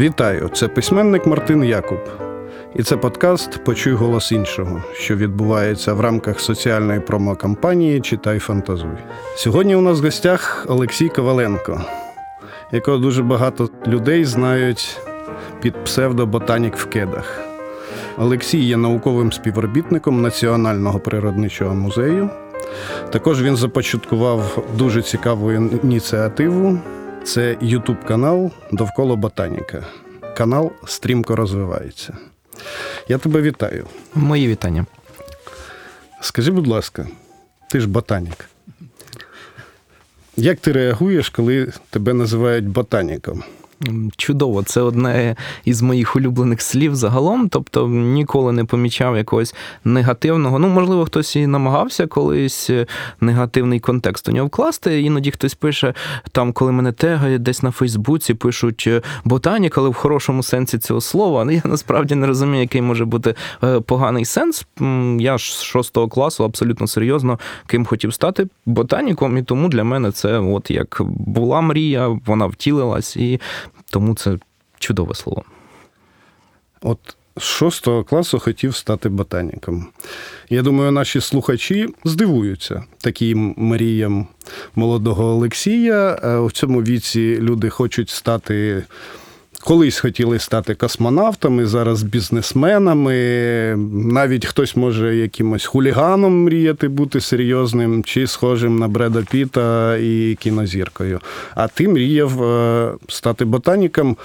Вітаю! Це письменник Мартин Якуб. І це подкаст Почуй голос іншого, що відбувається в рамках соціальної промокампанії Читай фантазуй. Сьогодні у нас в гостях Олексій Коваленко, якого дуже багато людей знають під псевдоботанік в кедах. Олексій є науковим співробітником Національного природничого музею. Також він започаткував дуже цікаву ініціативу. Це Ютуб канал Довкола Ботаніка. Канал стрімко розвивається. Я тебе вітаю. Мої вітання. Скажи, будь ласка, ти ж ботанік. Як ти реагуєш, коли тебе називають ботаніком? Чудово, це одне із моїх улюблених слів загалом. Тобто ніколи не помічав якогось негативного. Ну, можливо, хтось і намагався колись негативний контекст у нього вкласти. Іноді хтось пише, там, коли мене тегає, десь на Фейсбуці пишуть ботанік, але в хорошому сенсі цього слова. Ну, я насправді не розумію, який може бути е, поганий сенс. Я ж з шостого класу абсолютно серйозно ким хотів стати ботаніком, і тому для мене це от як була мрія, вона втілилась і. Тому це чудове слово. От з шостого класу хотів стати ботаніком. Я думаю, наші слухачі здивуються таким мріям молодого Олексія. У цьому віці люди хочуть стати. Колись хотіли стати космонавтами, зараз бізнесменами. Навіть хтось може якимось хуліганом мріяти бути серйозним чи схожим на Бреда Піта і кінозіркою. А ти мріяв е, стати ботаніком.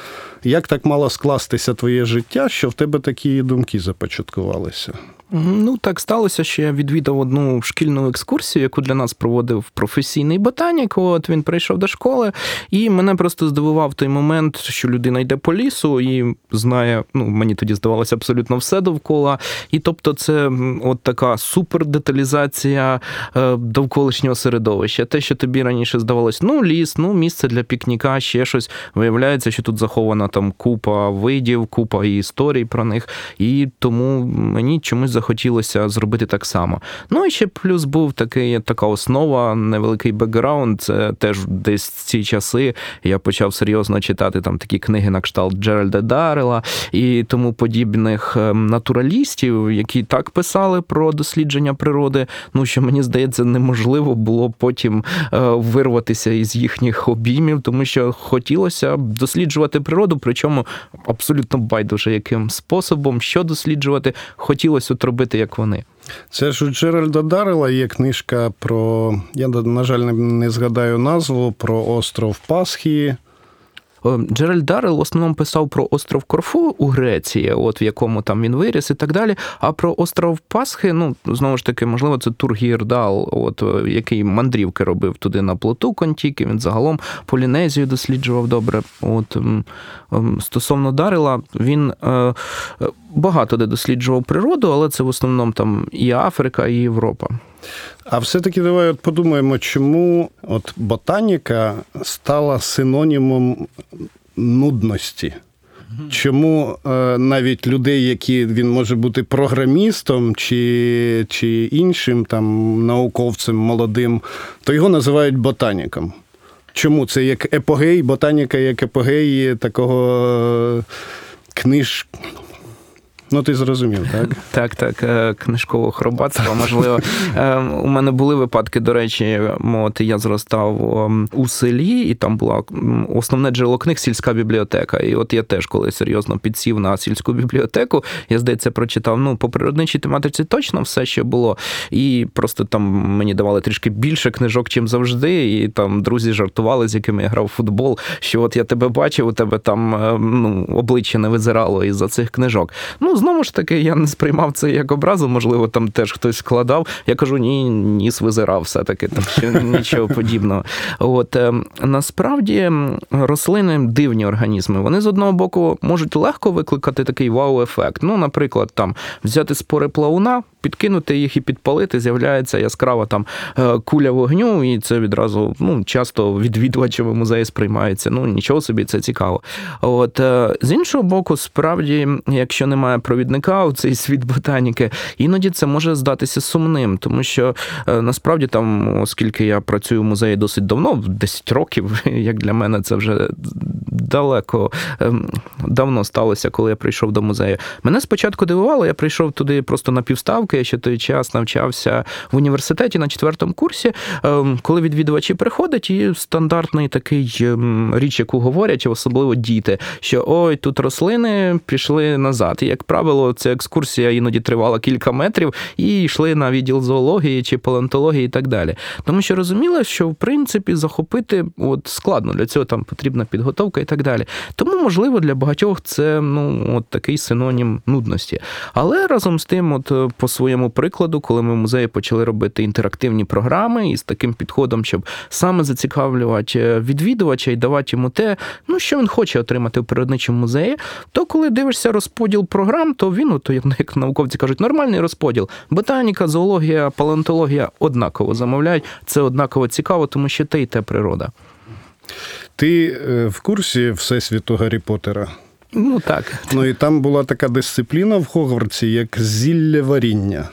Як так мало скластися твоє життя, що в тебе такі думки започаткувалися? Ну, так сталося, що я відвідав одну шкільну екскурсію, яку для нас проводив професійний ботанік. От він прийшов до школи, і мене просто здивував той момент, що людина йде по лісу і знає, ну мені тоді здавалося абсолютно все довкола. І тобто, це от така супердеталізація е, довколишнього середовища. Те, що тобі раніше здавалось, ну, ліс, ну, місце для пікніка, ще щось. Виявляється, що тут захована там купа видів, купа історій про них. І тому мені чомусь захотілося зробити так само. Ну і ще плюс був такий така основа, невеликий бекграунд. Це теж десь ці часи я почав серйозно читати там такі книги на кшталт Джеральда Дарела і тому подібних ем, натуралістів, які так писали про дослідження природи. Ну що мені здається, неможливо було потім е, вирватися із їхніх обіймів, тому що хотілося досліджувати природу, причому абсолютно байдуже яким способом, що досліджувати, хотілося от робити, як вони. Це ж у Джеральда Дарела є книжка про, я, на жаль, не згадаю назву, про остров Пасхії. Джеральд Дарел в основному писав про остров Корфу у Греції, от в якому там він виріс і так далі. А про остров Пасхи, ну знову ж таки, можливо, це Тур Гірдал, от який мандрівки робив туди на плоту Контіки. Він загалом Полінезію досліджував добре. От стосовно Дарела, він е, багато де досліджував природу, але це в основному там і Африка, і Європа. А все-таки давай от подумаємо, чому от ботаніка стала синонімом нудності. Чому е, навіть людей, які він може бути програмістом чи чи іншим там науковцем молодим, то його називають ботаніком. Чому це як епогей, ботаніка як епогей такого е, книж, Ну, ти зрозумів, так? Так, так, е, книжкового хробатства. Можливо, е, у мене були випадки, до речі, от я зростав у селі, і там була основне джерело книг сільська бібліотека. І от я теж, коли серйозно підсів на сільську бібліотеку, я здається, прочитав ну, по природничій тематиці точно все, що було. І просто там мені давали трішки більше книжок, чим завжди. І там друзі жартували, з якими я грав в футбол. Що от я тебе бачив, у тебе там е, ну, обличчя не визирало із-за цих книжок. Ну, знову ж таки, я не сприймав це як образу, можливо, там теж хтось складав. Я кажу, ні, ніс визирав, все-таки там ще нічого подібного. От е, насправді рослини дивні організми. Вони з одного боку можуть легко викликати такий вау-ефект. Ну, наприклад, там взяти спори плауна підкинути їх і підпалити, з'являється яскрава там е, куля вогню, і це відразу ну, часто відвідувачами музею сприймається. Ну нічого собі, це цікаво. От е, з іншого боку, справді, якщо немає провідника у цей світ ботаніки, іноді це може здатися сумним, тому що насправді там, оскільки я працюю в музеї досить давно, 10 років, як для мене це вже далеко ем, давно сталося, коли я прийшов до музею. Мене спочатку дивувало, я прийшов туди просто на півставки. Я ще той час навчався в університеті на четвертому курсі, ем, коли відвідувачі приходять, і стандартний такий ем, річ, яку говорять, особливо діти, що ой, тут рослини пішли назад. І, як правило, ця екскурсія іноді тривала кілька метрів і йшли на відділ зоології чи палеонтології і так далі. Тому що розуміли, що в принципі захопити от складно для цього там потрібна підготовка і так далі. Тому, можливо, для багатьох це ну от такий синонім нудності. Але разом з тим, от по своєму прикладу, коли ми в музеї почали робити інтерактивні програми і з таким підходом, щоб саме зацікавлювати е, відвідувача і давати йому те, ну що він хоче отримати в природничому музеї, то коли дивишся розподіл програм, то він, от, як науковці кажуть, нормальний розподіл. Ботаніка, зоологія, палеонтологія однаково замовляють. Це однаково цікаво, тому що те й те природа. Ти е, в курсі Всесвіту Гаррі Поттера? Ну так. Ну і там була така дисципліна в Хогвартсі, як зілля варіння.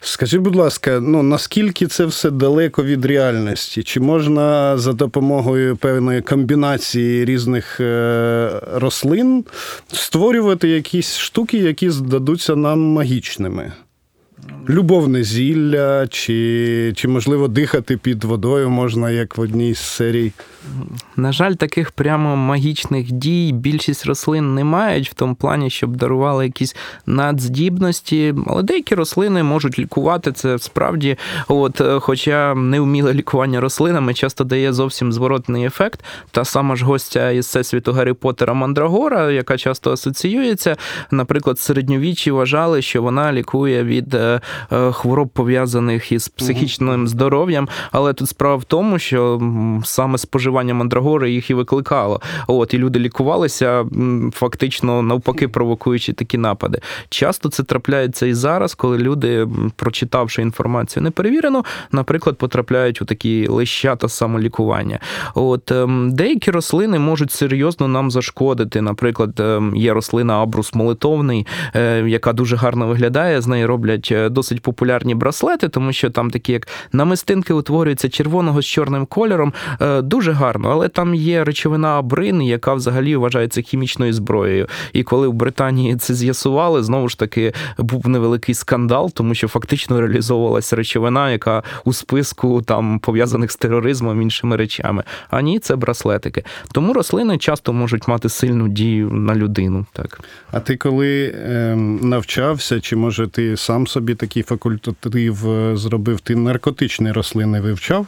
Скажи, будь ласка, ну наскільки це все далеко від реальності? Чи можна за допомогою певної комбінації різних е, рослин створювати якісь штуки, які здадуться нам магічними? Любовне зілля, чи, чи можливо дихати під водою можна, як в одній з серій? На жаль, таких прямо магічних дій більшість рослин не мають в тому плані, щоб дарували якісь надздібності. Але деякі рослини можуть лікувати це справді. От, е, Хоча невміле лікування рослинами часто дає зовсім зворотний ефект. Та сама ж гостя із всесвіту Гаррі Поттера Мандрагора, яка часто асоціюється, наприклад, середньовіччі вважали, що вона лікує від е, хвороб пов'язаних із психічним здоров'ям. Але тут справа в тому, що саме споживання мандрагори їх і викликало. От і люди лікувалися, фактично навпаки, провокуючи такі напади. Часто це трапляється і зараз, коли люди, прочитавши інформацію неперевірену, наприклад, потрапляють у такі лищата самолікування. От ем, деякі рослини можуть серйозно нам зашкодити. Наприклад, ем, є рослина абрус молитовний, е, яка дуже гарно виглядає. З неї роблять е, досить популярні браслети, тому що там такі, як намистинки утворюються червоного з чорним кольором. Е, дуже гарно але там є речовина абрин, яка взагалі вважається хімічною зброєю. І коли в Британії це з'ясували, знову ж таки був невеликий скандал, тому що фактично реалізовувалася речовина, яка у списку там пов'язаних з тероризмом іншими речами. А ні, це браслетики. Тому рослини часто можуть мати сильну дію на людину. Так. А ти коли е, навчався, чи може ти сам собі такий факультатив е, зробив? Ти наркотичні рослини вивчав?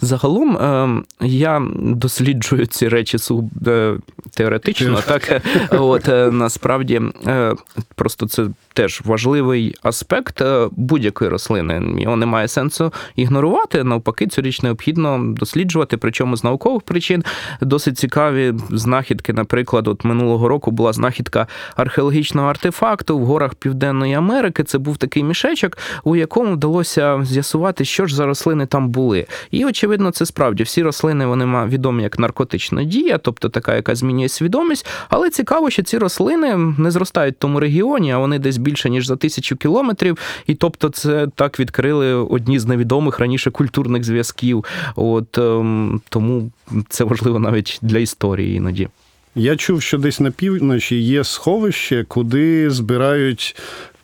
Загалом ем, я досліджую ці речі е, теоретично, так от е, насправді е, просто це теж важливий аспект будь-якої рослини. Його немає сенсу ігнорувати. Навпаки, цю річ необхідно досліджувати. Причому з наукових причин досить цікаві знахідки. Наприклад, от минулого року була знахідка археологічного артефакту в горах Південної Америки. Це був такий мішечок, у якому вдалося з'ясувати, що ж за рослини там були. І очевидно, це справді всі рослини вони відомі як наркотична дія, тобто така, яка змінює свідомість. Але цікаво, що ці рослини не зростають в тому регіоні, а вони десь більше ніж за тисячу кілометрів. І тобто, це так відкрили одні з невідомих раніше культурних зв'язків. От ем, тому це важливо навіть для історії іноді. Я чув, що десь на півночі є сховище, куди збирають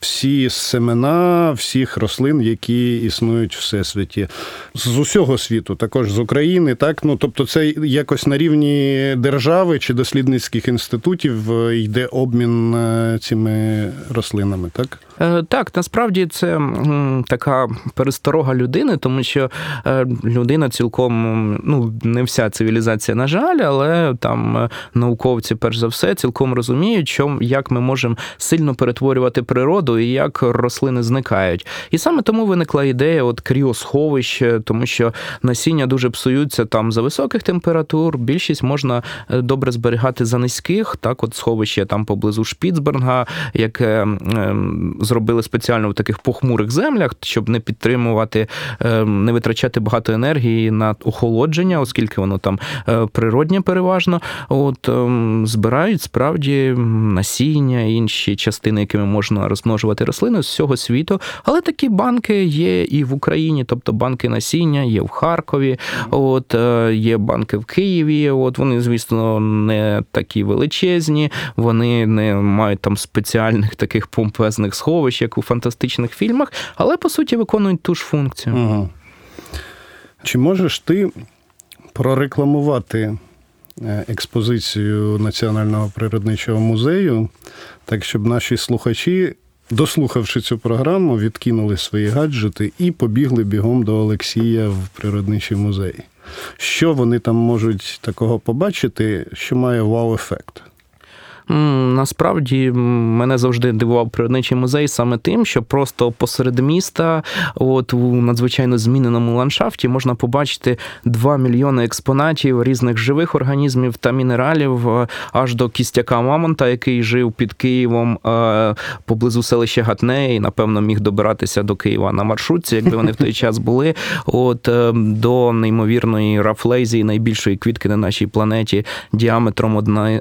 всі семена всіх рослин, які існують у всесвіті, з усього світу, також з України. Так, ну тобто, це якось на рівні держави чи дослідницьких інститутів е, йде обмін е, цими рослинами, так. Е, так, насправді це така пересторога людини, тому що людина цілком, ну не вся цивілізація, на жаль, але там науковці, перш за все, цілком розуміють, що як ми можемо сильно перетворювати природу і як рослини зникають. І саме тому виникла ідея от кріосховищ, тому що насіння дуже псуються там за високих температур. Більшість можна е, добре зберігати за низьких. Так, от сховище там поблизу Шпіцберга, яке ем, зробили спеціально в таких похмурих землях, щоб не підтримувати, не витрачати багато енергії на охолодження, оскільки воно там природнє переважно. От збирають справді насіння, інші частини, якими можна розмножувати рослини з всього світу. Але такі банки є і в Україні, тобто банки насіння, є в Харкові, от є банки в Києві. От вони, звісно, не такі величезні, вони не мають там спеціальних таких помпезних сховищ, як у фантастичних фільмах, але по суті виконують ту ж функцію. Угу. Чи можеш ти прорекламувати е, експозицію Національного природничого музею, так щоб наші слухачі, дослухавши цю програму, відкинули свої гаджети і побігли бігом до Олексія в природничий музей? Що вони там можуть такого побачити, що має вау-ефект? Насправді мене завжди дивував природничий музей саме тим, що просто посеред міста, от у надзвичайно зміненому ландшафті, можна побачити 2 мільйони експонатів різних живих організмів та мінералів е, аж до кістяка Мамонта, який жив під Києвом е, поблизу селища Гатне, і напевно міг добиратися до Києва на маршрутці, якби вони в той час були. От е, до неймовірної рафлейзії, найбільшої квітки на нашій планеті, діаметром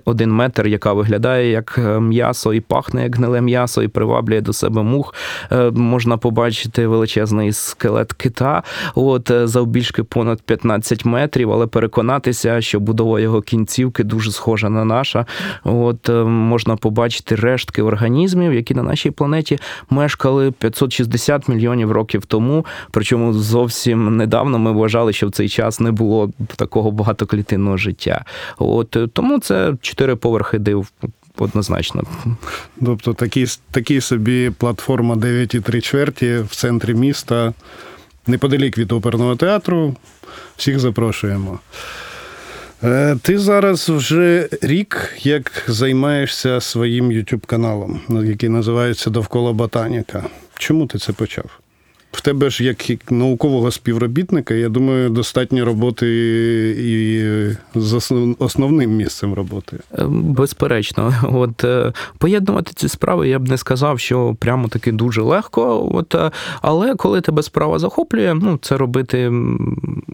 один метр, яка виглядає виглядає як е, м'ясо і пахне як гниле м'ясо, і приваблює до себе мух. Е, можна побачити величезний скелет кита, от е, завбільшки понад 15 метрів, але переконатися, що будова його кінцівки дуже схожа на наша. От Можна побачити рештки організмів, які на нашій планеті мешкали 560 мільйонів років тому. Причому зовсім недавно ми вважали, що в цей час не було такого багатоклітинного життя. От Тому це чотири поверхи див однозначно. Тобто такі, такі собі платформа 9,3 чверті в центрі міста, неподалік від оперного театру. Всіх запрошуємо. Е, ти зараз вже рік як займаєшся своїм YouTube каналом, який називається Довкола Ботаніка. Чому ти це почав? В тебе ж як наукового співробітника, я думаю, достатньо роботи і з основним місцем роботи. Е, безперечно, от е, поєднувати ці справи я б не сказав, що прямо таки дуже легко. От, е, Але коли тебе справа захоплює, ну це робити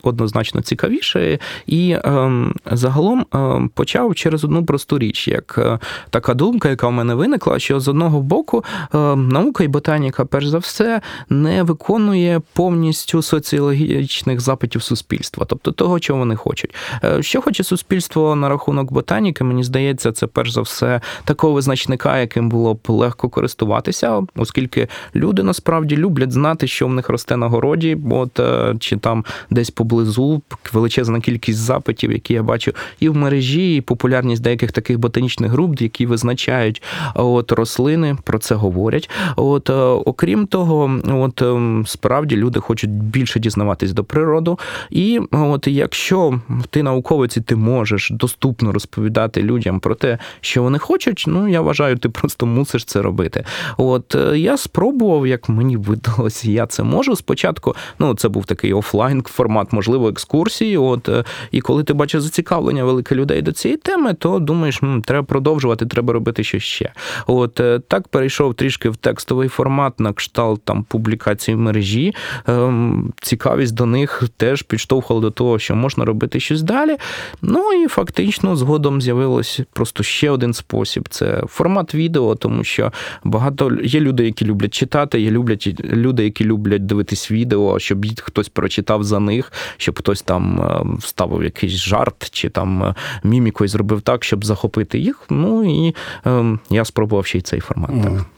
однозначно цікавіше. І е, загалом е, почав через одну просту річ, як така думка, яка в мене виникла, що з одного боку е, наука і ботаніка, перш за все, не виконує виконує повністю соціологічних запитів суспільства, тобто того, чого вони хочуть. Е, що хоче суспільство на рахунок ботаніки, мені здається, це перш за все такого визначника, яким було б легко користуватися, оскільки люди насправді люблять знати, що в них росте на городі, от е, чи там десь поблизу величезна кількість запитів, які я бачу і в мережі, і популярність деяких таких ботанічних груп, які визначають от рослини, про це говорять. От е, окрім того, от ем, справді люди хочуть більше дізнаватись до природу. І от якщо ти науковець і ти можеш доступно розповідати людям про те, що вони хочуть, ну я вважаю, ти просто мусиш це робити. От е, я спробував, як мені видалося, я це можу. Спочатку, ну це був такий офлайн формат, можливо, екскурсії. От е, і коли ти бачиш зацікавлення велике людей до цієї теми, то думаєш, м, треба продовжувати, треба робити щось ще. От е, так перейшов трішки в текстовий формат на кшталт там публікації мережі. Ем, цікавість до них теж підштовхувала до того, що можна робити щось далі. Ну і фактично згодом з'явилось просто ще один спосіб: це формат відео, тому що багато є люди, які люблять читати, є люблять люди, які люблять дивитись відео, щоб хтось прочитав за них, щоб хтось там ем, вставив якийсь жарт чи там е, мімікою зробив так, щоб захопити їх. Ну і ем, я спробував ще й цей формат. так.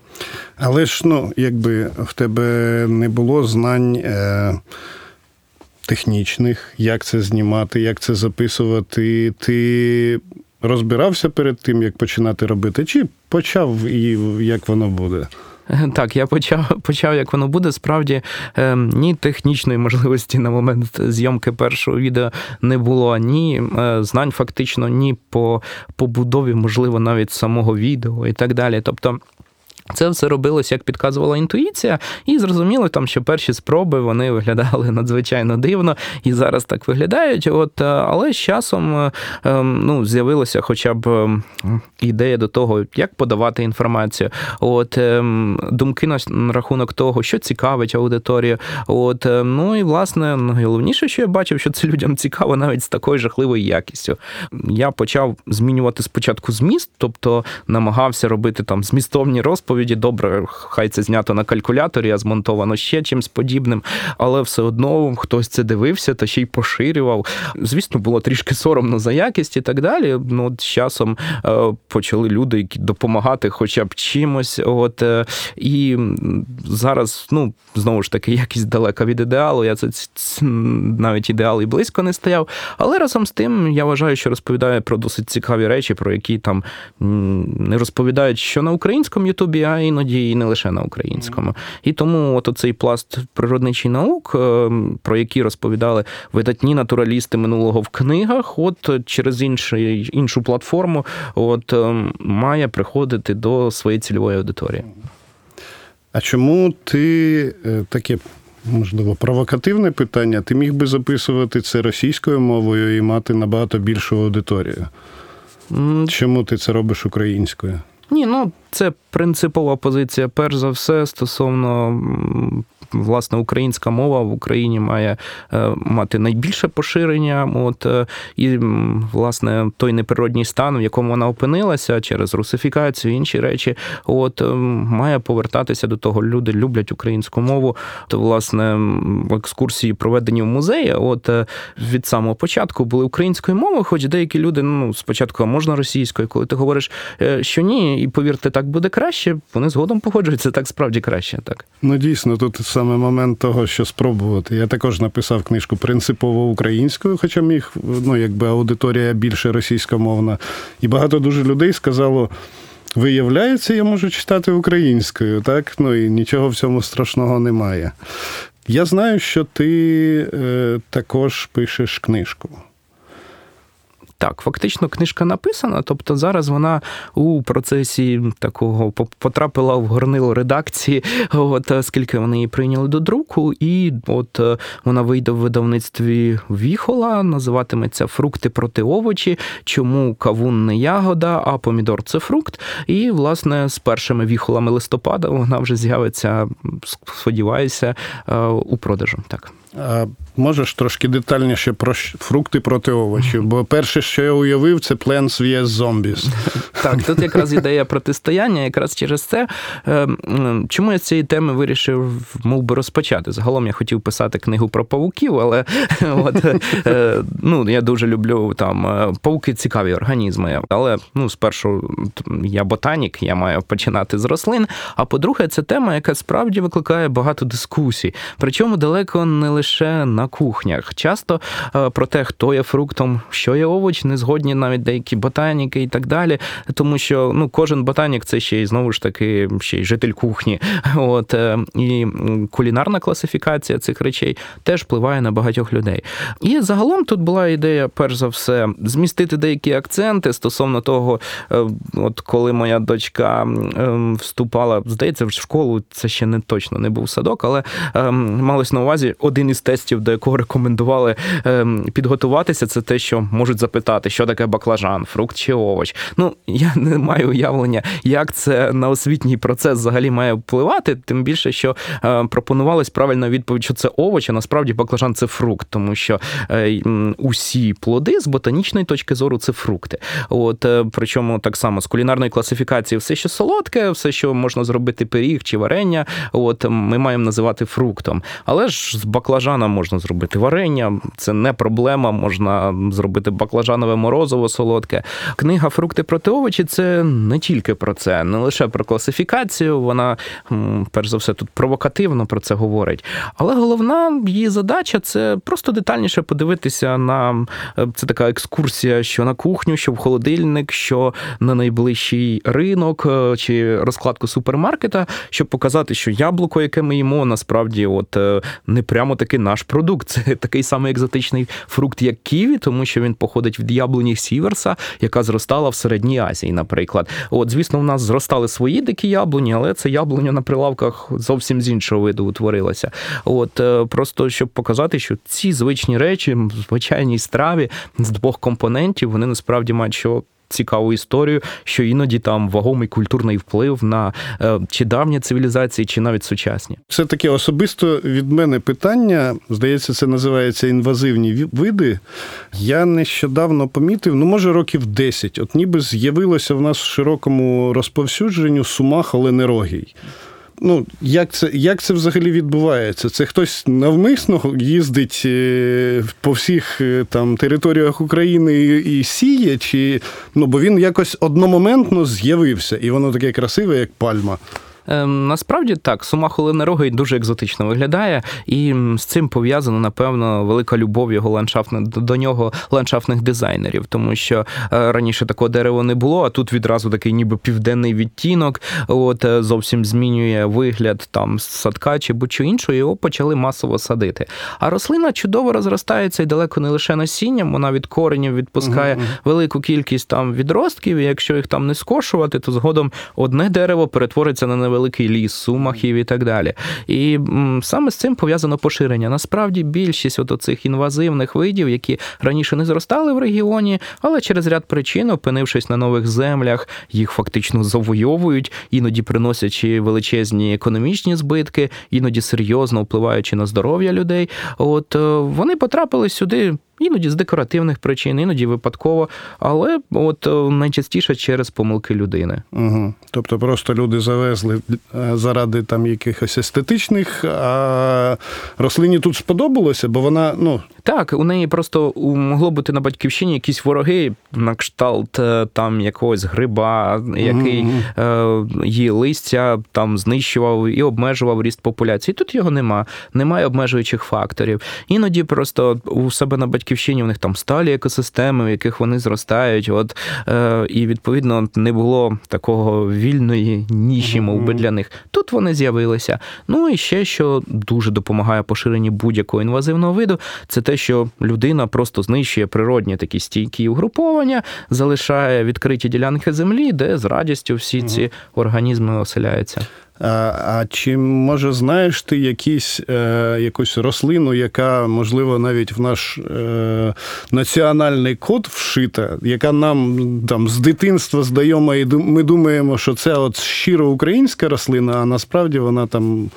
Але ж ну, якби в тебе не було знань е, технічних, як це знімати, як це записувати, ти розбирався перед тим, як починати робити, чи почав і як воно буде? Так, я почав, почав, як воно буде. Справді е, ні технічної можливості на момент зйомки першого відео не було, ні е, знань фактично, ні по побудові, можливо, навіть самого відео і так далі. Тобто. Це все робилось, як підказувала інтуїція, і зрозуміло, там, що перші спроби вони виглядали надзвичайно дивно і зараз так виглядають. От, е, Але з часом е, ем, ну, з'явилася хоча б ем, ідея до того, як подавати інформацію. От, ем, Думки на рахунок того, що цікавить аудиторію. От, Ну і власне найголовніше, що я бачив, що це людям цікаво навіть з такою жахливою якістю. Я почав змінювати спочатку зміст, тобто намагався робити там змістовні розповіді відповіді. Добре, хай це знято на калькуляторі, а змонтовано ще чимось подібним, але все одно хтось це дивився та ще й поширював. Звісно, було трішки соромно за якість і так далі. Ну, от з часом е, почали люди, допомагати хоча б чимось. От е, і зараз, ну знову ж таки, якість далека від ідеалу. Я це навіть ідеал і близько не стояв. Але разом з тим я вважаю, що розповідає про досить цікаві речі, про які там не розповідають, що на українському Ютубі а іноді і не лише на українському. І тому от оцей пласт природничих наук, е, про які розповідали видатні натуралісти минулого в книгах, от через інший, іншу платформу, от е, має приходити до своєї цільової аудиторії. А чому ти е, таке? Можливо, провокативне питання, ти міг би записувати це російською мовою і мати набагато більшу аудиторію. Чому ти це робиш українською? Ні, ну це принципова позиція, перш за все, стосовно власне українська мова в Україні має е, мати найбільше поширення. От е, і власне той неприродній стан, в якому вона опинилася через русифікацію, інші речі, от е, має повертатися до того. Люди люблять українську мову. То власне екскурсії, проведені в музеї, от від самого початку були українською мовою, хоч деякі люди ну спочатку можна російською, коли ти говориш, що ні, і повірте, так буде краще. Вони згодом погоджуються, так справді краще. Так ну дійсно тут саме момент того, що спробувати. Я також написав книжку принципово українською, хоча міг, ну якби аудиторія більше російськомовна. І багато дуже людей сказало. Виявляється, я можу читати українською, так? Ну і нічого в цьому страшного немає. Я знаю, що ти е, також пишеш книжку. Так, фактично книжка написана, тобто зараз вона у процесі такого потрапила в горнило редакції, от скільки вони її прийняли до друку, і от е, вона вийде в видавництві Віхола, називатиметься Фрукти проти овочі. Чому кавун не ягода, а помідор це фрукт. І, власне, з першими віхолами листопада вона вже з'явиться, сподіваюся, е, у продажу. Так. А Можеш трошки детальніше про фрукти проти овочів? Бо перше, що я уявив, це Plants vs. Zombies. Так, тут якраз ідея протистояння, якраз через це. Е, чому я з цієї теми вирішив мов би, розпочати? Загалом я хотів писати книгу про павуків, але от, е, ну, я дуже люблю там е, павуки цікаві організми. Але ну, спершу я ботанік, я маю починати з рослин. А по-друге, це тема, яка справді викликає багато дискусій. Причому далеко не лише на кухнях. Часто е, про те, хто є фруктом, що є овоч, не згодні навіть деякі ботаніки і так далі. Тому що ну, кожен ботанік це ще й знову ж таки ще й житель кухні. От е, І кулінарна класифікація цих речей теж впливає на багатьох людей. І загалом тут була ідея, перш за все, змістити деякі акценти стосовно того, е, от коли моя дочка вступала, здається, в школу, це ще не точно не був садок, але малось на увазі один із тестів, до якого рекомендували ем, підготуватися, це те, що можуть запитати, що таке баклажан, фрукт чи овоч. Ну я не маю уявлення, як це на освітній процес взагалі має впливати. Тим більше, що е, пропонувалась правильна відповідь, що це овоч, а насправді баклажан це фрукт, тому що е, усі плоди з ботанічної точки зору це фрукти. От е, причому так само з кулінарної класифікації, все, що солодке, все, що можна зробити пиріг чи варення, от ми маємо називати фруктом. Але ж з баклажаном можна зробити варення, це не проблема. Можна зробити баклажанове морозиво солодке. Книга Фрукти проти овочі це не тільки про це, не лише про класифікацію. Вона перш за все тут провокативно про це говорить. Але головна її задача це просто детальніше подивитися на е, це така екскурсія, що на кухню, що в холодильник, що на найближчий ринок е, чи розкладку супермаркета, щоб показати, що яблуко, яке ми їмо, насправді, от е, не прямо таке таки наш продукт. Це такий самий екзотичний фрукт, як ківі, тому що він походить від яблуні Сіверса, яка зростала в середній Азії, наприклад. От, звісно, в нас зростали свої дикі яблуні, але це яблуня на прилавках зовсім з іншого виду утворилася. От е, просто щоб показати, що ці звичні речі, звичайній страві з двох компонентів, вони насправді мають що цікаву історію, що іноді там вагомий культурний вплив на е, чи давні цивілізації, чи навіть сучасні. Це таке особисто від мене питання. Здається, це називається інвазивні види. Я нещодавно помітив, ну може років 10, от ніби з'явилося в нас в широкому розповсюдженню сумах оленерогій ну, як це як це взагалі відбувається? Це хтось навмисно їздить е, по всіх е, там територіях України і сіє, чи ну бо він якось одномоментно з'явився, і воно таке красиве, як пальма. Ем, насправді так, сума холинерогий дуже екзотично виглядає, і з цим пов'язана, напевно, велика любов його ландшафтна до нього ландшафтних дизайнерів, тому що е, раніше такого дерева не було, а тут відразу такий, ніби південний відтінок, от е, зовсім змінює вигляд там садка чи будь-що іншого, його почали масово садити. А рослина чудово розростається і далеко не лише насінням, вона від коренів відпускає uh-huh. велику кількість там відростків. і Якщо їх там не скошувати, то згодом одне дерево перетвориться на невелике великий ліс, сумахів і так далі. І саме з цим пов'язано поширення. Насправді більшість от оцих інвазивних видів, які раніше не зростали в регіоні, але через ряд причин, опинившись на нових землях, їх фактично завойовують, іноді приносячи величезні економічні збитки, іноді серйозно впливаючи на здоров'я людей. От е, вони потрапили сюди іноді з декоративних причин, іноді випадково, але от е, найчастіше через помилки людини. Угу. Тобто просто люди завезли е, заради там якихось естетичних, а рослині тут сподобалося, бо вона ну. Так, у неї просто могло бути на батьківщині якісь вороги, на кшталт е, там якогось гриба, який mm-hmm. її листя там знищував і обмежував ріст популяції. Тут його нема, немає обмежуючих факторів. Іноді просто у себе на батьківщині батьківщині в них там сталі екосистеми, в яких вони зростають. От е, І відповідно не було такого вільної ніші, мов би для них. Тут вони з'явилися. Ну і ще що дуже допомагає поширенні будь-якого інвазивного виду, це те, що людина просто знищує природні такі стійкі угруповання, залишає відкриті ділянки землі, де з радістю всі ці організми оселяються. А чи може знаєш ти якісь, е, якусь рослину, яка, можливо, навіть в наш е, національний код вшита, яка нам там з дитинства знайома, і ми думаємо, що це от щиро українська рослина, а насправді вона там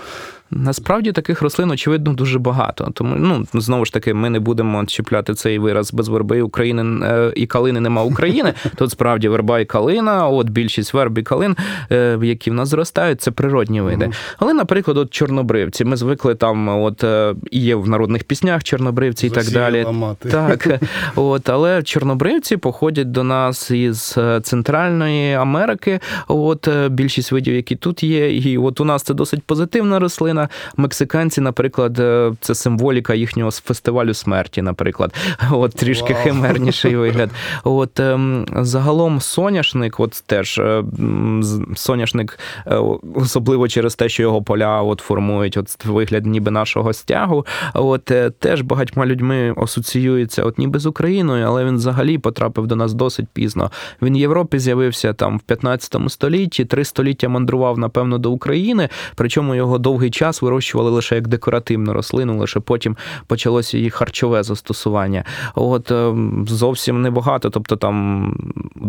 Насправді таких рослин, очевидно, дуже багато. Тому ну знову ж таки, ми не будемо чіпляти цей вираз без верби України е, і калини нема України. Тут справді верба і калина, от більшість верб і калин, е, які в нас зростають, це природні види. Але, наприклад, от чорнобривці, ми звикли там, от е, є в народних піснях чорнобривці і так далі. Ламати. Так, от, але чорнобривці походять до нас із Центральної Америки. От більшість видів, які тут є, і от у нас це досить позитивна рослина. Мексиканці, наприклад, е, це символіка їхнього фестивалю смерті, наприклад, от трішки wow. химерніший вигляд. От ем, загалом соняшник, от теж е, соняшник, е, особливо через те, що його поля от формують от вигляд ніби нашого стягу. От теж багатьма людьми асоціюється, от ніби з Україною, але він взагалі потрапив до нас досить пізно. Він в Європі з'явився там в 15 столітті, три століття мандрував, напевно, до України, причому його довгий час час вирощували лише як декоративну рослину, лише потім почалося її харчове застосування. От е, зовсім небагато, тобто там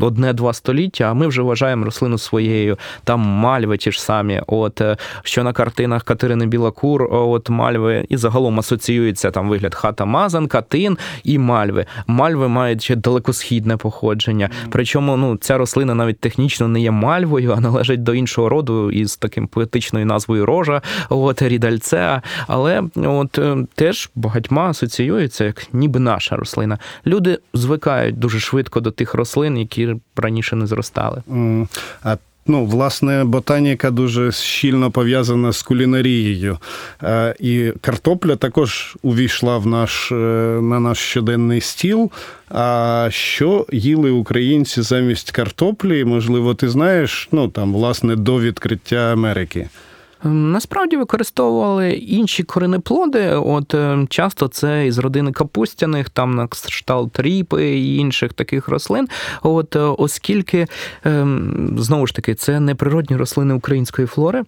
одне-два століття, а ми вже вважаємо рослину своєю. Там мальви ті ж самі. От е, що на картинах Катерини Білакур, от мальви і загалом асоціюється там вигляд хата Мазан, Катин і мальви. Мальви мають ще далекосхідне походження. Причому ну ця рослина навіть технічно не є мальвою, а належить до іншого роду із таким поетичною назвою рожа. От от рідальцеа, але от е, теж багатьма асоціюється як ніби наша рослина. Люди звикають дуже швидко до тих рослин, які раніше не зростали. А Ну, власне, ботаніка дуже щільно пов'язана з кулінарією. Е, і картопля також увійшла в наш, е, на наш щоденний стіл. А що їли українці замість картоплі? Можливо, ти знаєш, ну там, власне, до відкриття Америки. Насправді використовували інші коренеплоди. От часто це із родини капустяних, там на кшталт ріпи і інших таких рослин. От оскільки ем, знову ж таки це не природні рослини української флори.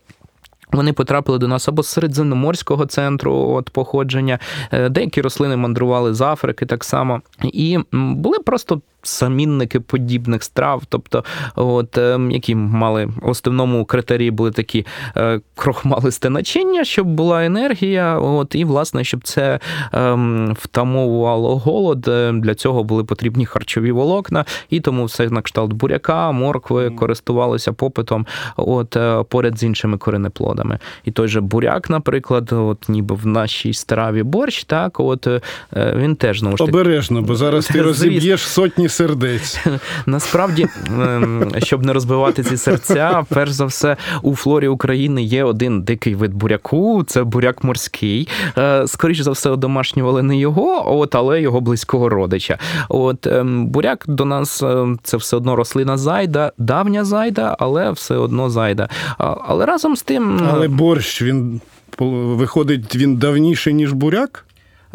Вони потрапили до нас або з середземноморського центру от походження, е, деякі рослини мандрували з Африки так само, і були просто самінники подібних страв, тобто, от, ем, які мали в основному критерії були такі е, крохмалисте начиння, щоб була енергія, от, і, власне, щоб це ем, втамовувало голод. Е, для цього були потрібні харчові волокна, і тому все на кшталт буряка, моркви користувалося попитом от, е, поряд з іншими коренеплодами. І той же буряк, наприклад, от ніби в нашій страві борщ, так, от він теж таки... Обережно, бо зараз ти розіб'єш сотні сердець. Насправді, ем, щоб не розбивати ці серця, перш за все, у флорі України є один дикий вид буряку, це буряк морський. Е, Скоріше за все, одомашнювали не його, от, але його близького родича. От ем, Буряк до нас ем, це все одно рослина зайда, давня зайда, але все одно зайда. Але разом з тим. Але борщ він виходить він давніший, ніж буряк?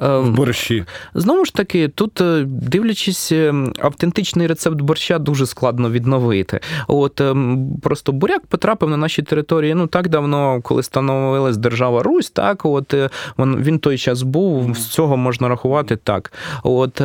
В ем, борщі. Знову ж таки, тут, е, дивлячись, е, автентичний рецепт борща дуже складно відновити. От ем, просто буряк потрапив на наші території ну так давно, коли становилась держава Русь, так от е, він, він той час був, з цього можна рахувати так. От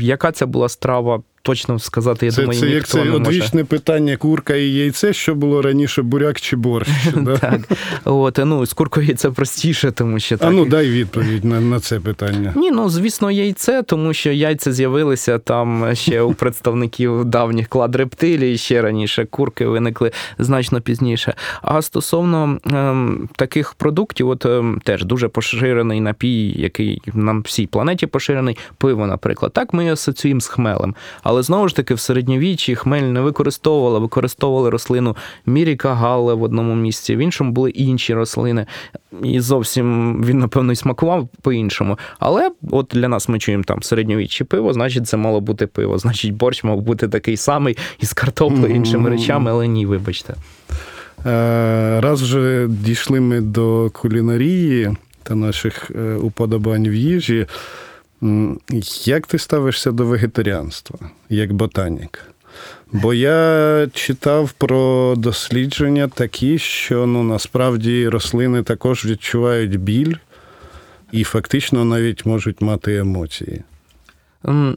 яка це була страва? Точно сказати, я це, думаю, це ніхто як це не одвічне питання курка і яйце, що було раніше буряк чи борщ. Так. От, ну, З куркою це простіше, тому що так. А ну дай відповідь на на це питання. Ні, ну звісно, яйце, тому що яйця з'явилися там ще у представників давніх кладрептилій, ще раніше курки виникли значно пізніше. А стосовно ем, таких продуктів, от ем, теж дуже поширений напій, який на всій планеті поширений, пиво, наприклад. Так ми асоціюємо з хмелем. Але знову ж таки в середньовіччі хмель не використовувала, використовували рослину Міріка Галле в одному місці, в іншому були інші рослини. І зовсім він, напевно, і смакував по-іншому. Але от для нас ми чуємо там середньовіччі пиво, значить, це мало бути пиво. Значить, борщ мав бути такий самий із картоплею, іншими речами, але ні, вибачте. Е, раз вже дійшли ми до кулінарії та наших е, уподобань в їжі. Як ти ставишся до вегетаріанства як ботанік? Бо я читав про дослідження такі, що ну, насправді рослини також відчувають біль і фактично навіть можуть мати емоції.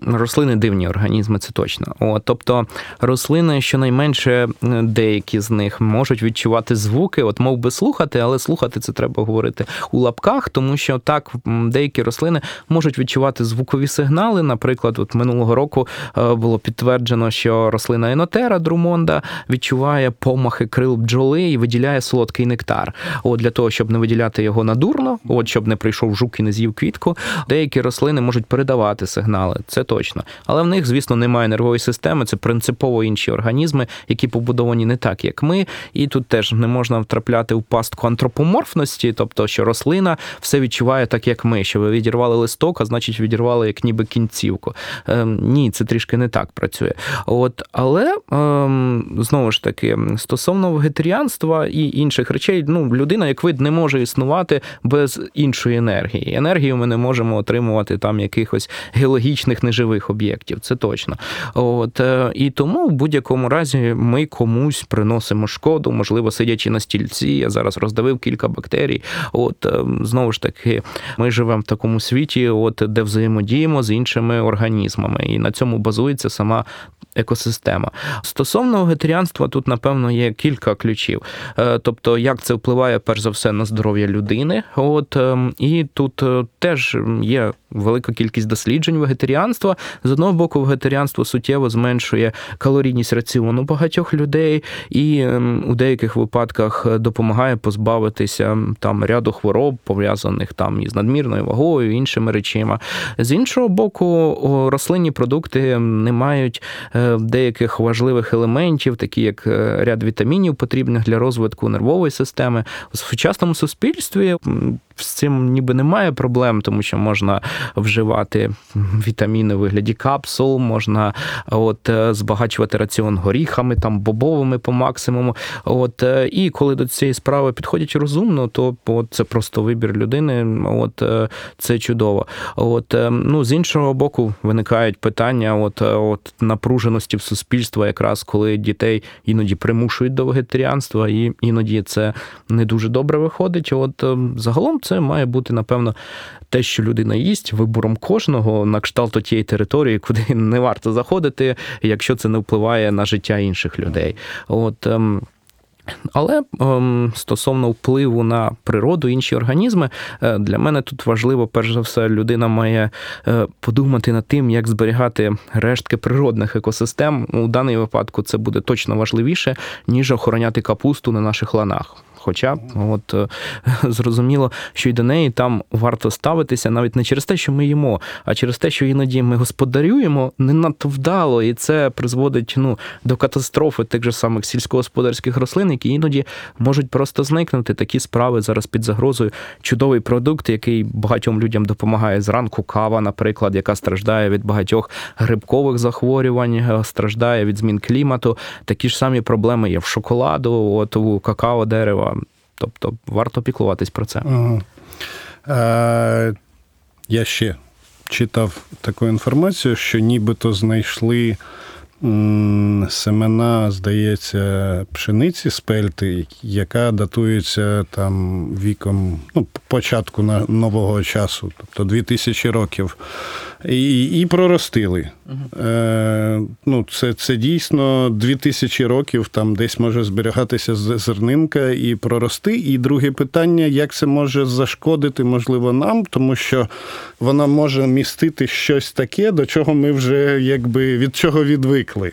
Рослини дивні організми, це точно. О, тобто рослини, щонайменше деякі з них можуть відчувати звуки, от мов би слухати, але слухати це треба говорити у лапках, тому що так деякі рослини можуть відчувати звукові сигнали. Наприклад, от минулого року е, було підтверджено, що рослина енотера Друмонда відчуває помахи крил бджоли і виділяє солодкий нектар. От для того, щоб не виділяти його надурно, от щоб не прийшов жук і не з'їв квітку, деякі рослини можуть передавати сигнали знали, це точно. Але в них, звісно, немає нервової системи, це принципово інші організми, які побудовані не так, як ми. І тут теж не можна втрапляти в пастку антропоморфності, тобто, що рослина все відчуває так, як ми. Що ви відірвали листок, а значить відірвали як ніби кінцівку. Ем, Ні, це трішки не так працює. От, Але ем, знову ж таки, стосовно вегетаріанства і інших речей, ну, людина, як вид, не може існувати без іншої енергії. Енергію ми не можемо отримувати там якихось геологічних фізичних неживих об'єктів, це точно. От е, І тому в будь-якому разі ми комусь приносимо шкоду, можливо, сидячи на стільці. Я зараз роздавив кілька бактерій. От е, знову ж таки, ми живемо в такому світі, от де взаємодіємо з іншими організмами, і на цьому базується сама екосистема. Стосовно вегетаріанства, тут, напевно, є кілька ключів. Е, тобто, як це впливає перш за все на здоров'я людини. От ем, І тут теж є велика кількість досліджень вегетаріанства. З одного боку, вегетаріанство суттєво зменшує калорійність раціону багатьох людей, і ем, у деяких випадках допомагає позбавитися там ряду хвороб, пов'язаних там із надмірною вагою, іншими речима. З іншого боку, рослинні продукти не мають е, деяких важливих елементів, такі як е, ряд вітамінів, потрібних для розвитку нервової системи. У сучасному суспільстві з цим ніби немає проблем, тому що можна вживати вітаміни в вигляді капсул, можна от збагачувати раціон горіхами, там бобовими по максимуму. От і коли до цієї справи підходять розумно, то от це просто вибір людини. От це чудово. От ну з іншого боку, виникають питання, от от напруженості в суспільства, якраз коли дітей іноді примушують до вегетаріанства, і іноді це не дуже добре виходить. От загалом це має бути напевно те, що людина їсть вибором кожного на кшталт тієї території, куди не варто заходити, якщо це не впливає на життя інших людей. От але ем, стосовно впливу на природу інші організми, е, для мене тут важливо, перш за все, людина має е, подумати над тим, як зберігати рештки природних екосистем. У даний випадку це буде точно важливіше, ніж охороняти капусту на наших ланах. Хоча от е, зрозуміло, що й до неї там варто ставитися навіть не через те, що ми їмо, а через те, що іноді ми господарюємо не надто вдало, і це призводить ну, до катастрофи тих же самих сільськогосподарських рослин, які іноді можуть просто зникнути. Такі справи зараз під загрозою. Чудовий продукт, який багатьом людям допомагає зранку. Кава, наприклад, яка страждає від багатьох грибкових захворювань, е, страждає від змін клімату. Такі ж самі проблеми є в шоколаду, от у какао дерева. Тобто варто піклуватись про це. Ага. А, Я ще читав таку інформацію, що нібито знайшли семена, здається, пшениці спельти, яка датується там віком ну, початку нового часу, тобто 2000 років і і проростили. Угу. Е, ну, Це це дійсно 2000 років, там десь може зберігатися зернинка і прорости. І друге питання, як це може зашкодити, можливо, нам, тому що вона може містити щось таке, до чого ми вже якби від чого відвикли.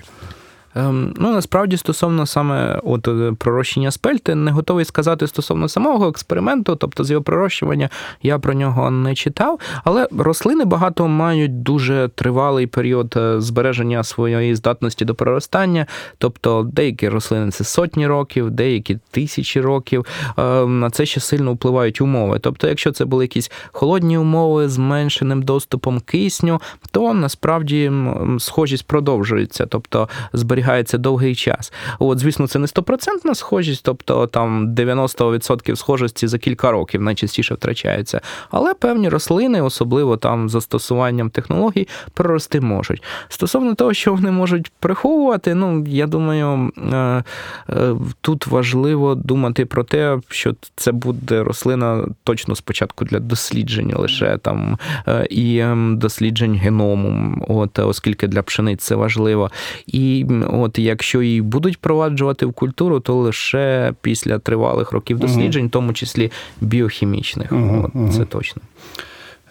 Ем, ну, насправді, стосовно саме от е, пророщення спельти, не готовий сказати стосовно самого експерименту, тобто з його пророщування я про нього не читав. Але рослини багато мають дуже тривалий період е, збереження своєї здатності до проростання. Тобто деякі рослини це сотні років, деякі тисячі років. Ем, на це ще сильно впливають умови. Тобто, якщо це були якісь холодні умови з зменшеним доступом кисню, то насправді схожість продовжується, тобто зберігання зберігається довгий час. От, звісно, це не стопроцентна схожість, тобто там 90% схожості за кілька років найчастіше втрачається. Але певні рослини, особливо там застосуванням технологій, прорости можуть. Стосовно того, що вони можуть приховувати, ну я думаю, е, е, тут важливо думати про те, що це буде рослина точно спочатку для дослідження лише там е, і ем, досліджень геному, от оскільки для пшениць це важливо. І От якщо її будуть впроваджувати в культуру, то лише після тривалих років досліджень, в тому числі біохімічних. Угу, от, угу. Це точно.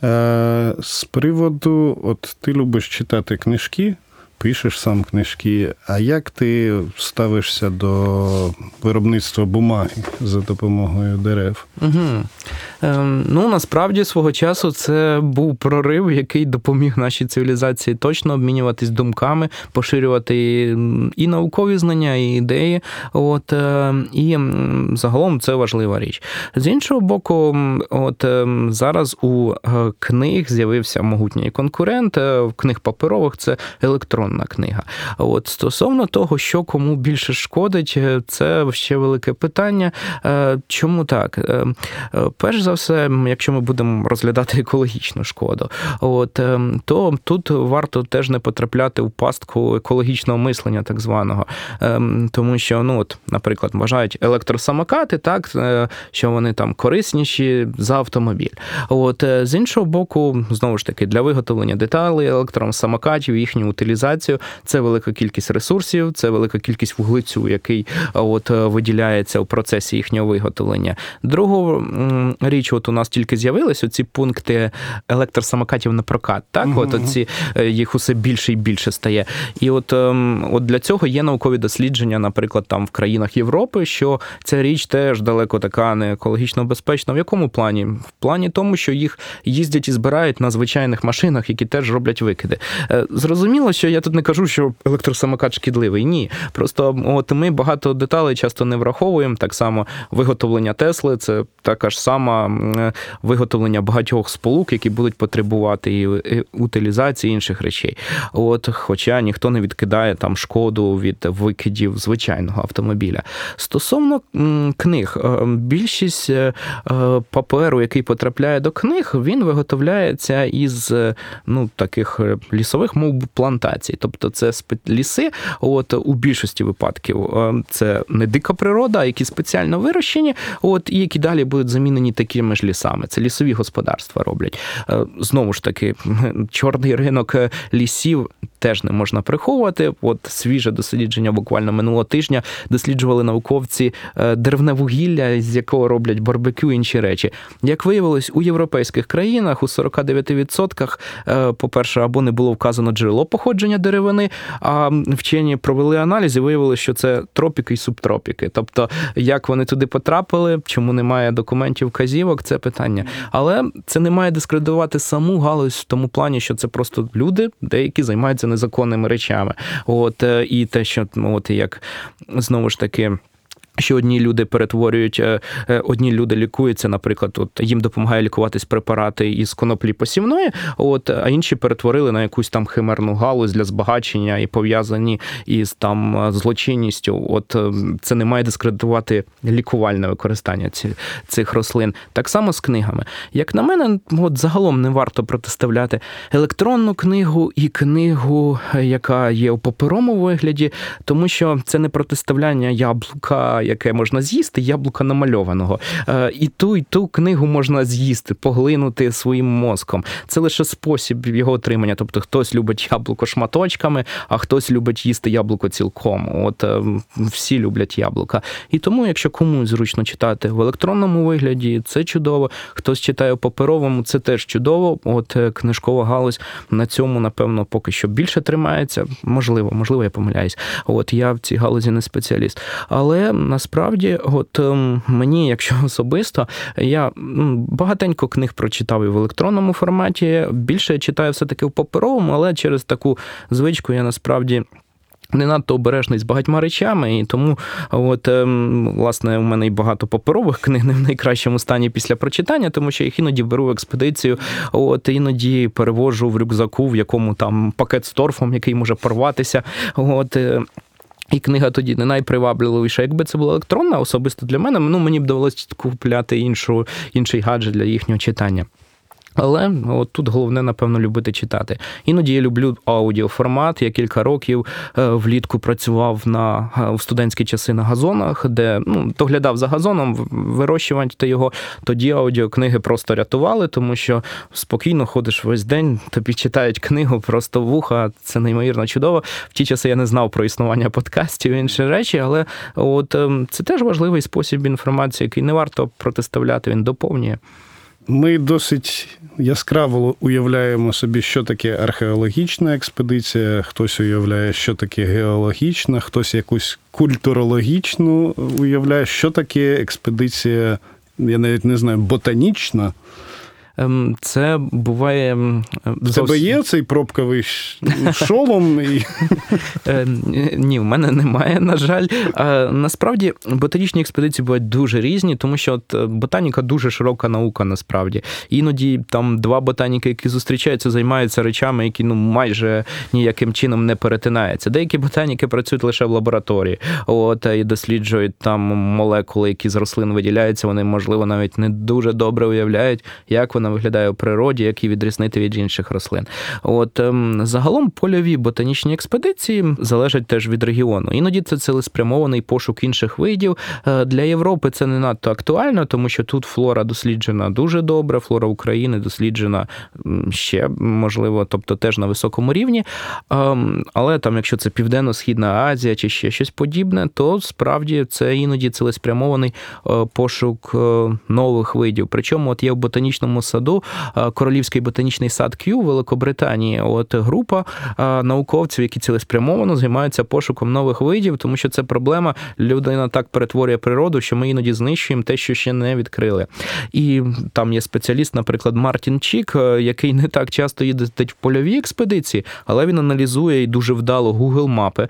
Е, З приводу, от ти любиш читати книжки пишеш сам книжки. А як ти ставишся до виробництва бумаги за допомогою дерев? Угу. Ем, ну насправді свого часу це був прорив, який допоміг нашій цивілізації точно обмінюватись думками, поширювати і наукові знання, і ідеї. От е, і загалом це важлива річ. З іншого боку, от ем, зараз у е, книг з'явився могутній конкурент. Е, в книг паперових це електрон електронна книга. От стосовно того, що кому більше шкодить, е, це ще велике питання. Е, чому так? Е, перш за все, якщо ми будемо розглядати екологічну шкоду, от то тут варто теж не потрапляти в пастку екологічного мислення, так званого. Тому що, ну от, наприклад, вважають електросамокати, так що вони там корисніші за автомобіль. От з іншого боку, знову ж таки, для виготовлення деталей електросамокатів, їхню утилізацію працю, це велика кількість ресурсів, це велика кількість вуглецю, який от е, виділяється у процесі їхнього виготовлення. Другу річ, от у нас тільки з'явились оці пункти електросамокатів на прокат. Так, угу. от оці е, їх усе більше і більше стає. І от ем, от для цього є наукові дослідження, наприклад, там в країнах Європи, що ця річ теж далеко така не екологічно безпечна. В якому плані? В плані тому, що їх їздять і збирають на звичайних машинах, які теж роблять викиди. Е, зрозуміло, що я тут тут не кажу, що електросамокат шкідливий. Ні. Просто от ми багато деталей часто не враховуємо. Так само виготовлення Тесли, це така ж сама виготовлення багатьох сполук, які будуть потребувати і утилізації інших речей. От, Хоча ніхто не відкидає там шкоду від викидів звичайного автомобіля. Стосовно книг, е, більшість е, е, паперу, який потрапляє до книг, він виготовляється із ну, таких лісових мов плантацій. Тобто це ліси, от у більшості випадків це не дика природа, а які спеціально вирощені, от і які далі будуть замінені такими ж лісами. Це лісові господарства роблять. Знову ж таки, чорний ринок лісів теж не можна приховувати. От свіже дослідження буквально минулого тижня досліджували науковці е, деревне вугілля, з якого роблять барбекю і інші речі. Як виявилось, у європейських країнах у 49%, е, по-перше, або не було вказано джерело походження деревини, а вчені провели аналіз і виявили, що це тропіки і субтропіки. Тобто, як вони туди потрапили, чому немає документів вказівок, це питання. Але це не має дискредитувати саму галузь в тому плані, що це просто люди, деякі займаються незаконними речами. От е, і те, що ну, от як знову ж таки. Що одні люди перетворюють, е, е, одні люди лікуються, наприклад, от їм допомагає лікуватись препарати із коноплі посівної, от а інші перетворили на якусь там химерну галузь для збагачення і пов'язані із там злочинністю. От це не має дискредитувати лікувальне використання цих рослин. Так само з книгами. Як на мене, от загалом не варто протиставляти електронну книгу і книгу, яка є у паперовому вигляді, тому що це не протиставляння яблука яке можна з'їсти, яблука намальованого. Е, і ту, і ту книгу можна з'їсти, поглинути своїм мозком. Це лише спосіб його отримання. Тобто хтось любить яблуко шматочками, а хтось любить їсти яблуко цілком. От е, всі люблять яблука. І тому, якщо комусь зручно читати в електронному вигляді, це чудово. Хтось читає в паперовому, це теж чудово. От е, книжкова галузь на цьому, напевно, поки що більше тримається. Можливо, можливо, я помиляюсь. От я в цій галузі не спеціаліст. Але насправді, от ем, мені, якщо особисто, я багатенько книг прочитав і в електронному форматі. Більше я читаю все-таки в паперовому, але через таку звичку я насправді. Не надто обережний з багатьма речами, і тому, от ем, власне, у мене і багато паперових книг не в найкращому стані після прочитання, тому що їх іноді беру в експедицію, от іноді перевожу в рюкзаку, в якому там пакет з торфом, який може порватися. От е, і книга тоді не найпривабливіша. Якби це була електронна, особисто для мене, ну мені б довелося купляти іншу, інший гаджет для їхнього читання. Але от тут головне, напевно, любити читати. Іноді я люблю аудіоформат. Я кілька років е, влітку працював на е, в студентські часи на газонах, де ну, доглядав за газоном, вирощувати його. Тоді аудіокниги просто рятували, тому що спокійно ходиш весь день, тобі читають книгу, просто вуха. Це неймовірно чудово. В ті часи я не знав про існування подкастів і інші речі, але от ем, це теж важливий спосіб інформації, який не варто протиставляти, він доповнює. Ми досить яскраво уявляємо собі, що таке археологічна експедиція. Хтось уявляє, що таке геологічна, хтось якусь культурологічну уявляє, що таке експедиція, я навіть не знаю, ботанічна. Ем, це буває. В тебе є цей пробковий шолом? Е, ні, в мене немає, на жаль. Насправді ботанічні експедиції бувають дуже різні, тому що от е, ботаніка дуже широка наука, насправді. Іноді там два ботаніки, які зустрічаються, займаються речами, які ну майже ніяким чином не перетинаються. Деякі ботаніки працюють лише в лабораторії, от і досліджують там молекули, які з рослин виділяються. Вони, можливо, навіть не дуже добре уявляють, як вона виглядає у природі, як її відрізнити від інших рослин. От ем, загалом польові ботанічні експедиції залежать теж від регіону. Іноді це цілеспрямований пошук інших видів. Е, для Європи це не надто актуально, тому що тут флора досліджена дуже добре, флора України досліджена ще можливо, тобто теж на високому рівні. Ем, але там, якщо це Південно-Східна Азія чи ще щось подібне, то справді це іноді цілеспрямований е, пошук е, нових видів. Причому от є в ботанічному саду, Королівський ботанічний сад К'ю в Великобританії. От група науковців, які цілеспрямовано займаються пошуком нових видів, тому що це проблема. Людина так перетворює природу, що ми іноді знищуємо те, що ще не відкрили. І там є спеціаліст, наприклад, Мартін Чік, який не так часто їздить в польові експедиції, але він аналізує і дуже вдало Google мапи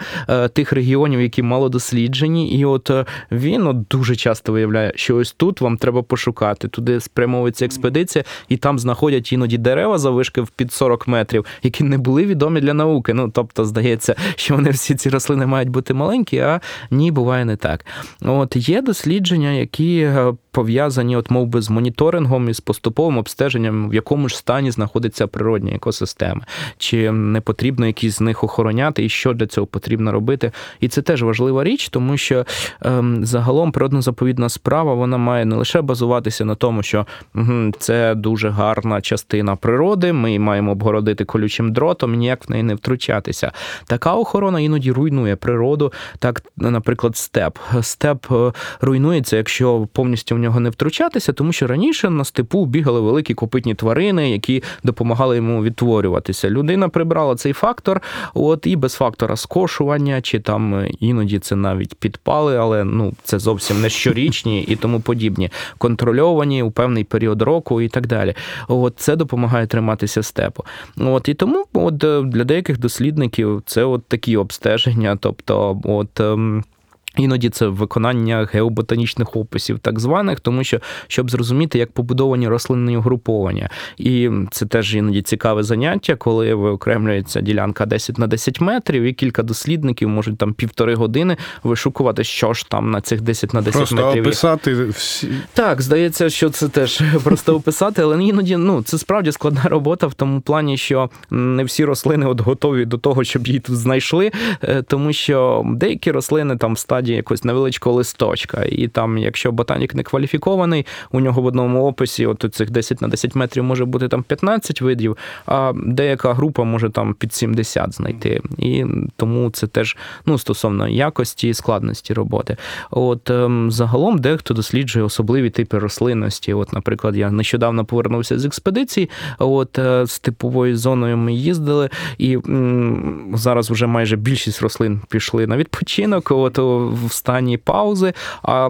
тих регіонів, які мало досліджені. І от він от дуже часто виявляє, що ось тут вам треба пошукати. Туди спрямовується експедиція, і там знаходять іноді дерева завишки в під 40 метрів, які не були відомі для науки. Ну тобто, здається, що вони всі ці рослини мають бути маленькі, а ні, буває не так. От є дослідження, які е, пов'язані, от мов би, з моніторингом і з поступовим обстеженням, в якому ж стані знаходиться природні екосистеми, чи не потрібно якісь з них охороняти, і що для цього потрібно робити. І це теж важлива річ, тому що ем, загалом природно-заповідна справа вона має не лише базуватися на тому, що угу, це дуже гарна частина природи, ми маємо обгородити колючим дротом, ніяк в неї не втручатися. Така охорона іноді руйнує природу. Так, наприклад, степ. Степ е, руйнується, якщо повністю нього не втручатися, тому що раніше на степу бігали великі копитні тварини, які допомагали йому відтворюватися. Людина прибрала цей фактор, от і без фактора скошування, чи там е, іноді це навіть підпали, але ну це зовсім не щорічні і тому подібні, контрольовані у певний період року і так далі. От це допомагає триматися степу. От і тому, от е, для деяких дослідників це от такі обстеження, тобто, от. Іноді це виконання геоботанічних описів, так званих, тому що щоб зрозуміти, як побудовані рослинні угруповання. І це теж іноді цікаве заняття, коли виокремлюється ділянка 10 на 10 метрів, і кілька дослідників можуть там півтори години вишукувати, що ж там на цих 10 на 10 просто метрів. описати всі. Так, здається, що це теж просто описати, але іноді ну це справді складна робота в тому плані, що не всі рослини от готові до того, щоб її тут знайшли, е, тому що деякі рослини там в стадії якогось невеличкого листочка. І там, якщо ботанік не кваліфікований, у нього в одному описі от цих 10 на 10 метрів може бути там 15 видів, а деяка група може там під 70 знайти. І тому це теж ну, стосовно якості і складності роботи. От ем, загалом дехто досліджує особливі типи рослинності. От, наприклад, я нещодавно повернувся з експедиції, от е, з типовою зоною ми їздили, і м, зараз вже майже більшість рослин пішли на відпочинок. От в стані паузи, а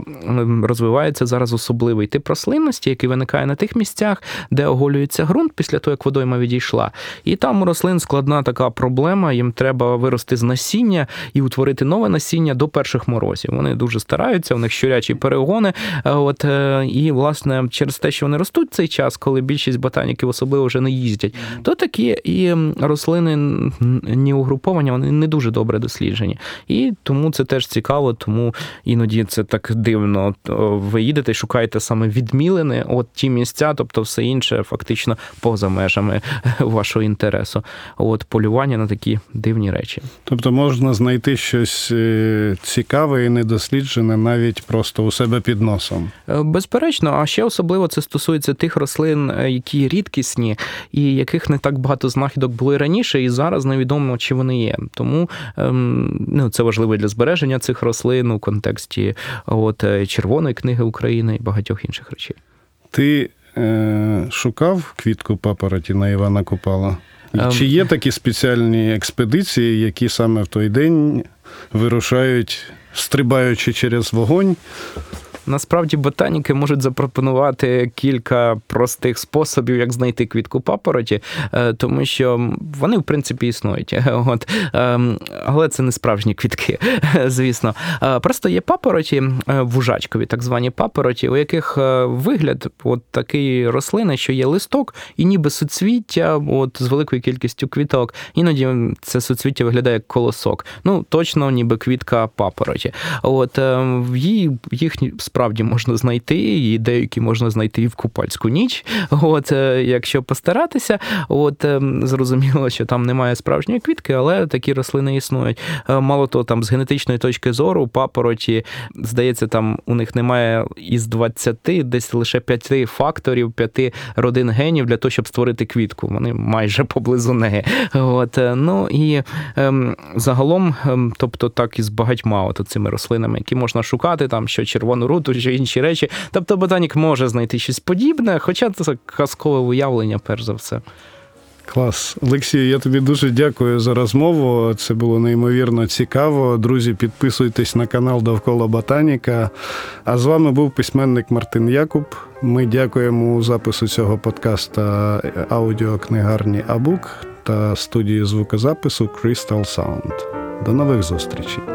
розвивається зараз особливий тип рослинності, який виникає на тих місцях, де оголюється ґрунт після того, як водойма відійшла. І там у рослин складна така проблема. Їм треба вирости з насіння і утворити нове насіння до перших морозів. Вони дуже стараються, у них щурячі перегони. От е, і власне через те, що вони ростуть цей час, коли більшість ботаніків особливо вже не їздять, то такі і рослини ні угруповання вони не дуже добре досліджені. І тому це теж цікаво тому іноді це так дивно. Ви їдете шукаєте саме відмілини, от ті місця, тобто все інше фактично поза межами вашого інтересу. От полювання на такі дивні речі. Тобто можна знайти щось е, цікаве і недосліджене навіть просто у себе під носом. Е, безперечно, а ще особливо це стосується тих рослин, е, які рідкісні, і яких не так багато знахідок було і раніше, і зараз невідомо, чи вони є. Тому ем, ну, це важливо для збереження цих рослин рослин у контексті от, е, Червоної книги України і багатьох інших речей. Ти е, шукав квітку папороті на Івана Купала? Ем. Чи є такі спеціальні експедиції, які саме в той день вирушають, стрибаючи через вогонь? Насправді ботаніки можуть запропонувати кілька простих способів, як знайти квітку папороті, е, тому що вони, в принципі, існують. От. Ем, але це не справжні квітки, звісно. Е, просто є папороті, е, вужачкові, так звані папороті, у яких вигляд от такий рослини, що є листок, і ніби суцвіття от, з великою кількістю квіток. Іноді це суцвіття виглядає як колосок. Ну, точно, ніби квітка папороті. От її їхні справді можна знайти, і деякі можна знайти і в купальську ніч. От е, якщо постаратися, от е, зрозуміло, що там немає справжньої квітки, але такі рослини існують. Е, мало того, там з генетичної точки зору папороті, здається, там у них немає із 20, десь лише 5 факторів, 5 родин генів для того, щоб створити квітку. Вони майже поблизу неї. От, ну і ем, загалом, ем, тобто так і з багатьма от цими рослинами, які можна шукати, там що червону руду ґрунту чи інші речі. Тобто ботанік може знайти щось подібне, хоча це казкове уявлення, перш за все. Клас. Олексій, я тобі дуже дякую за розмову. Це було неймовірно цікаво. Друзі, підписуйтесь на канал Довкола Ботаніка. А з вами був письменник Мартин Якуб. Ми дякуємо запису цього подкаста аудіокнигарні Абук та студії звукозапису Crystal Sound. До нових зустрічей.